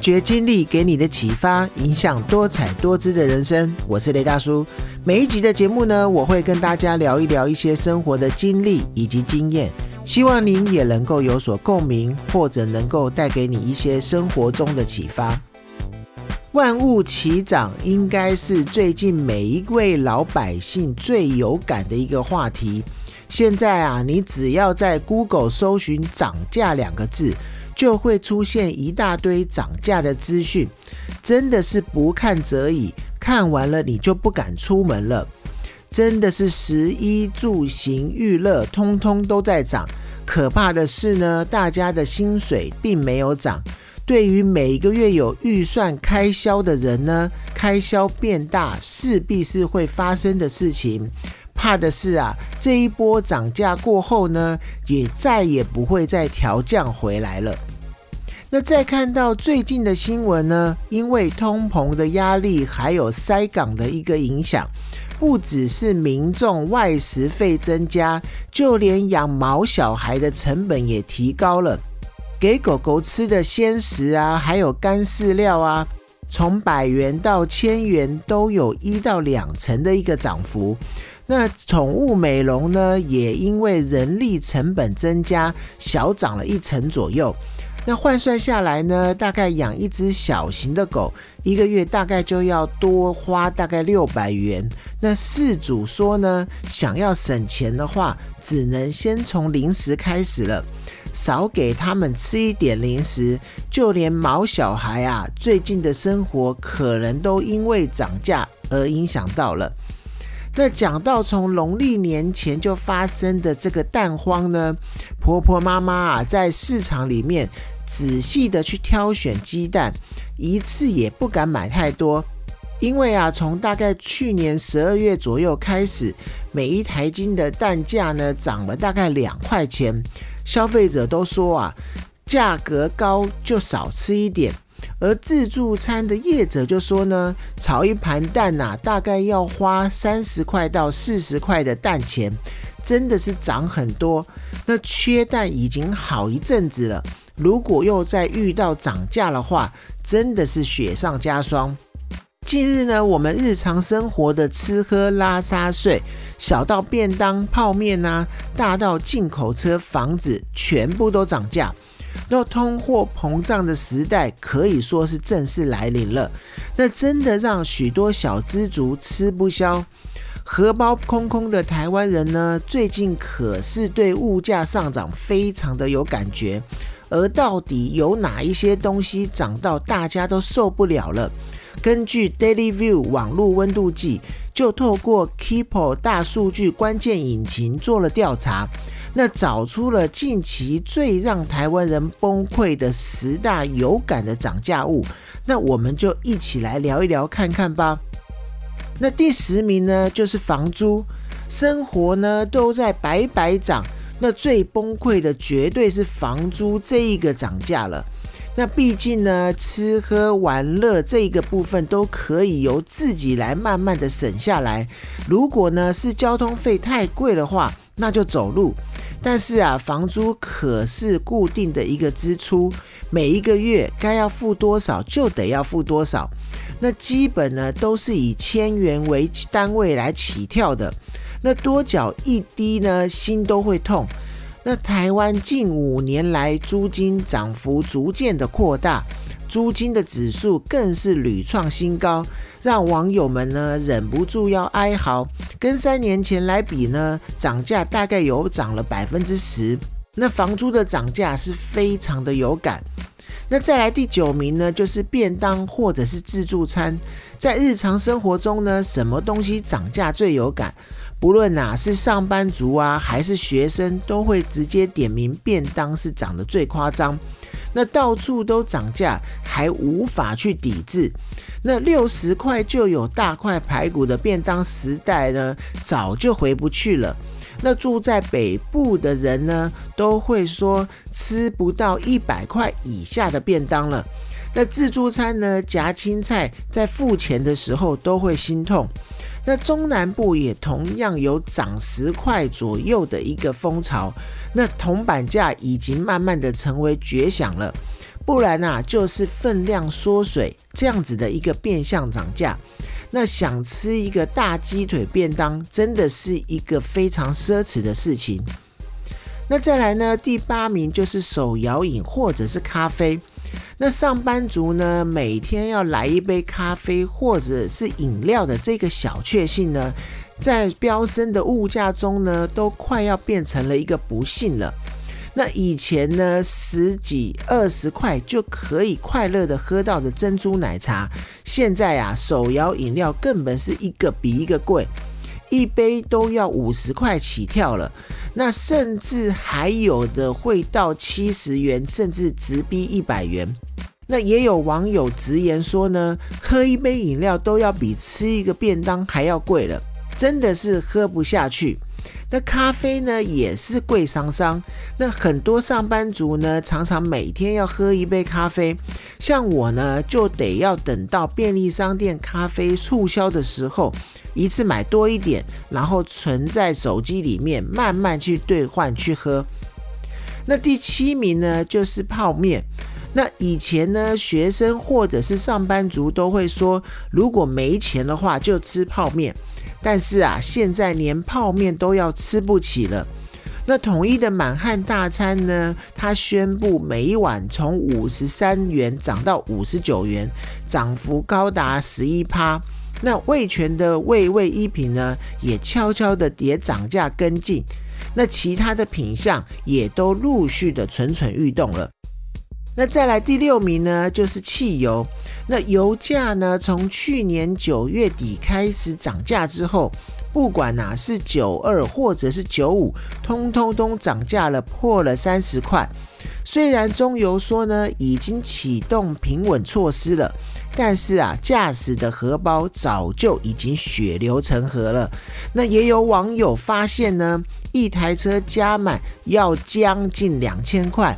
觉经历给你的启发，影响多彩多姿的人生。我是雷大叔。每一集的节目呢，我会跟大家聊一聊一些生活的经历以及经验，希望您也能够有所共鸣，或者能够带给你一些生活中的启发。万物齐涨，应该是最近每一位老百姓最有感的一个话题。现在啊，你只要在 Google 搜寻“涨价”两个字。就会出现一大堆涨价的资讯，真的是不看则已，看完了你就不敢出门了。真的是食衣住行娱乐通通都在涨。可怕的是呢，大家的薪水并没有涨。对于每一个月有预算开销的人呢，开销变大势必是会发生的事情。怕的是啊，这一波涨价过后呢，也再也不会再调降回来了。那再看到最近的新闻呢？因为通膨的压力，还有塞港的一个影响，不只是民众外食费增加，就连养毛小孩的成本也提高了。给狗狗吃的鲜食啊，还有干饲料啊，从百元到千元都有一到两成的一个涨幅。那宠物美容呢，也因为人力成本增加，小涨了一成左右。那换算下来呢，大概养一只小型的狗，一个月大概就要多花大概六百元。那事主说呢，想要省钱的话，只能先从零食开始了，少给他们吃一点零食。就连毛小孩啊，最近的生活可能都因为涨价而影响到了。那讲到从农历年前就发生的这个蛋荒呢，婆婆妈妈啊，在市场里面仔细的去挑选鸡蛋，一次也不敢买太多，因为啊，从大概去年十二月左右开始，每一台斤的蛋价呢涨了大概两块钱，消费者都说啊，价格高就少吃一点。而自助餐的业者就说呢，炒一盘蛋呐，大概要花三十块到四十块的蛋钱，真的是涨很多。那缺蛋已经好一阵子了，如果又再遇到涨价的话，真的是雪上加霜。近日呢，我们日常生活的吃喝拉撒睡，小到便当、泡面呐，大到进口车、房子，全部都涨价。那通货膨胀的时代可以说是正式来临了，那真的让许多小资族吃不消，荷包空空的台湾人呢，最近可是对物价上涨非常的有感觉。而到底有哪一些东西涨到大家都受不了了？根据 Daily View 网络温度计，就透过 Keepo 大数据关键引擎做了调查。那找出了近期最让台湾人崩溃的十大有感的涨价物，那我们就一起来聊一聊看看吧。那第十名呢，就是房租，生活呢都在白白涨，那最崩溃的绝对是房租这一个涨价了。那毕竟呢，吃喝玩乐这一个部分都可以由自己来慢慢的省下来。如果呢是交通费太贵的话，那就走路。但是啊，房租可是固定的一个支出，每一个月该要付多少就得要付多少。那基本呢都是以千元为单位来起跳的。那多缴一滴呢，心都会痛。那台湾近五年来租金涨幅逐渐的扩大，租金的指数更是屡创新高。让网友们呢忍不住要哀嚎，跟三年前来比呢，涨价大概有涨了百分之十。那房租的涨价是非常的有感。那再来第九名呢，就是便当或者是自助餐。在日常生活中呢，什么东西涨价最有感？不论哪是上班族啊，还是学生，都会直接点名便当是涨得最夸张。那到处都涨价，还无法去抵制。那六十块就有大块排骨的便当时代呢，早就回不去了。那住在北部的人呢，都会说吃不到一百块以下的便当了。那自助餐呢，夹青菜在付钱的时候都会心痛。那中南部也同样有涨十块左右的一个风潮。那铜板价已经慢慢的成为绝响了。不然啊就是分量缩水这样子的一个变相涨价。那想吃一个大鸡腿便当，真的是一个非常奢侈的事情。那再来呢，第八名就是手摇饮或者是咖啡。那上班族呢，每天要来一杯咖啡或者是饮料的这个小确幸呢，在飙升的物价中呢，都快要变成了一个不幸了。那以前呢，十几二十块就可以快乐的喝到的珍珠奶茶，现在啊，手摇饮料根本是一个比一个贵，一杯都要五十块起跳了。那甚至还有的会到七十元，甚至直逼一百元。那也有网友直言说呢，喝一杯饮料都要比吃一个便当还要贵了，真的是喝不下去。那咖啡呢也是贵桑桑，那很多上班族呢常常每天要喝一杯咖啡，像我呢就得要等到便利商店咖啡促销的时候，一次买多一点，然后存在手机里面慢慢去兑换去喝。那第七名呢就是泡面，那以前呢学生或者是上班族都会说，如果没钱的话就吃泡面。但是啊，现在连泡面都要吃不起了。那统一的满汉大餐呢？它宣布每一碗从五十三元涨到五十九元，涨幅高达十一趴。那味全的味味一品呢，也悄悄的也涨价跟进。那其他的品相也都陆续的蠢蠢欲动了。那再来第六名呢，就是汽油。那油价呢，从去年九月底开始涨价之后，不管哪是九二或者是九五，通通都涨价了，破了三十块。虽然中油说呢，已经启动平稳措施了，但是啊，驾驶的荷包早就已经血流成河了。那也有网友发现呢，一台车加满要将近两千块。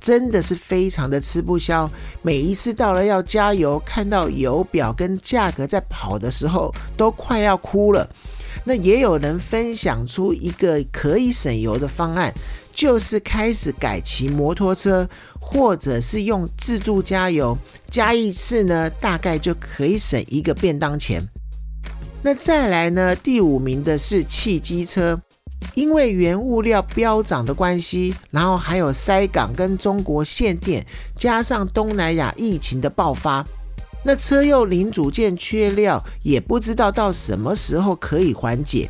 真的是非常的吃不消，每一次到了要加油，看到油表跟价格在跑的时候，都快要哭了。那也有人分享出一个可以省油的方案，就是开始改骑摩托车，或者是用自助加油，加一次呢，大概就可以省一个便当钱。那再来呢，第五名的是汽机车。因为原物料飙涨的关系，然后还有塞港跟中国限电，加上东南亚疫情的爆发，那车用零组件缺料，也不知道到什么时候可以缓解。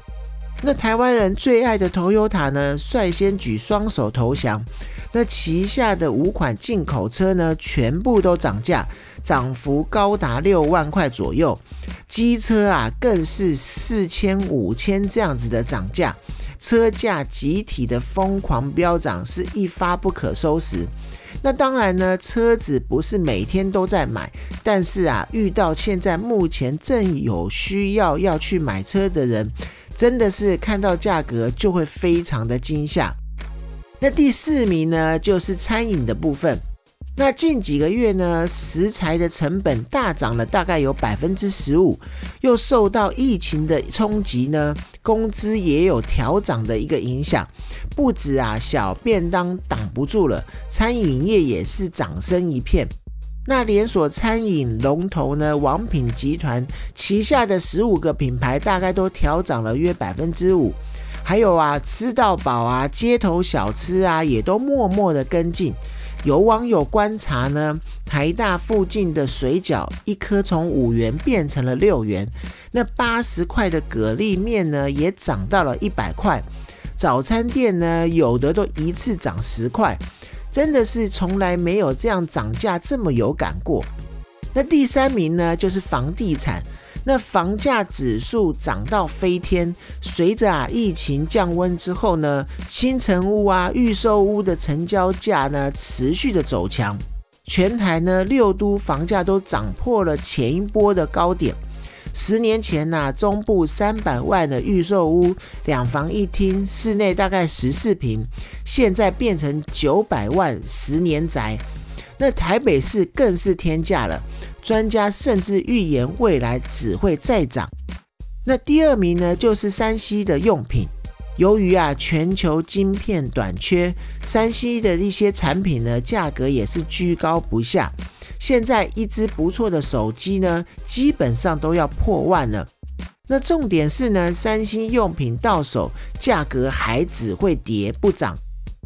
那台湾人最爱的 Toyota 呢，率先举双手投降。那旗下的五款进口车呢，全部都涨价，涨幅高达六万块左右。机车啊，更是四千、五千这样子的涨价。车价集体的疯狂飙涨，是一发不可收拾。那当然呢，车子不是每天都在买，但是啊，遇到现在目前正有需要要去买车的人，真的是看到价格就会非常的惊吓。那第四名呢，就是餐饮的部分。那近几个月呢，食材的成本大涨了，大概有百分之十五，又受到疫情的冲击呢，工资也有调涨的一个影响。不止啊，小便当挡不住了，餐饮业也是掌声一片。那连锁餐饮龙头呢，王品集团旗下的十五个品牌，大概都调涨了约百分之五。还有啊，吃到饱啊，街头小吃啊，也都默默的跟进。有网友观察呢，台大附近的水饺一颗从五元变成了六元，那八十块的蛤蜊面呢也涨到了一百块。早餐店呢有的都一次涨十块，真的是从来没有这样涨价这么有感过。那第三名呢就是房地产。那房价指数涨到飞天，随着啊疫情降温之后呢，新城屋啊、预售屋的成交价呢持续的走强，全台呢六都房价都涨破了前一波的高点。十年前呐，中部三百万的预售屋，两房一厅，室内大概十四平，现在变成九百万十年宅。那台北市更是天价了，专家甚至预言未来只会再涨。那第二名呢，就是山西的用品。由于啊全球晶片短缺，山西的一些产品呢价格也是居高不下。现在一只不错的手机呢，基本上都要破万了。那重点是呢，三星用品到手价格还只会跌不涨，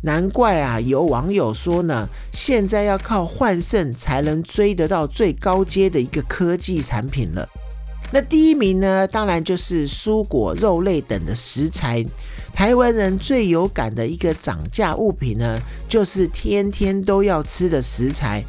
难怪啊有网友说呢，现在要靠换肾才能追得到最高阶的一个科技产品了。那第一名呢，当然就是蔬果、肉类等的食材。台湾人最有感的一个涨价物品呢，就是天天都要吃的食材。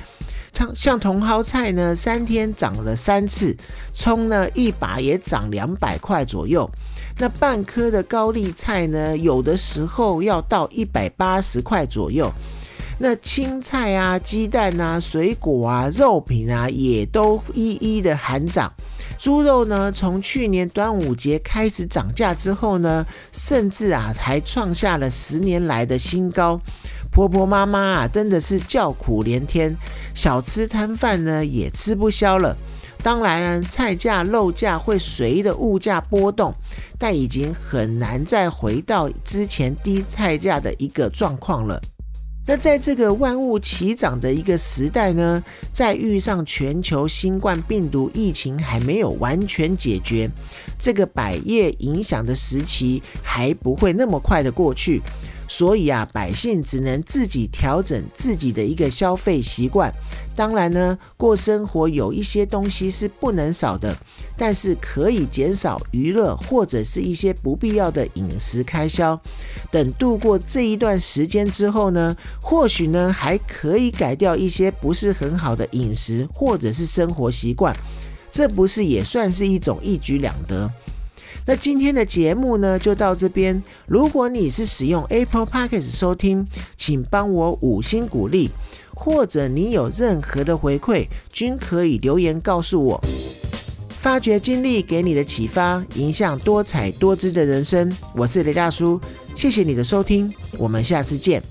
像茼蒿菜呢，三天涨了三次；葱呢，一把也涨两百块左右。那半颗的高丽菜呢，有的时候要到一百八十块左右。那青菜啊、鸡蛋啊、水果啊、肉品啊，也都一一的喊涨。猪肉呢，从去年端午节开始涨价之后呢，甚至啊还创下了十年来的新高。婆婆妈妈啊，真的是叫苦连天，小吃摊贩呢也吃不消了。当然，菜价、肉价会随着物价波动，但已经很难再回到之前低菜价的一个状况了。那在这个万物齐涨的一个时代呢，在遇上全球新冠病毒疫情还没有完全解决，这个百业影响的时期还不会那么快的过去。所以啊，百姓只能自己调整自己的一个消费习惯。当然呢，过生活有一些东西是不能少的，但是可以减少娱乐或者是一些不必要的饮食开销。等度过这一段时间之后呢，或许呢还可以改掉一些不是很好的饮食或者是生活习惯。这不是也算是一种一举两得？那今天的节目呢，就到这边。如果你是使用 Apple Podcast 收听，请帮我五星鼓励，或者你有任何的回馈，均可以留言告诉我。发掘经历给你的启发，影响多彩多姿的人生。我是雷大叔，谢谢你的收听，我们下次见。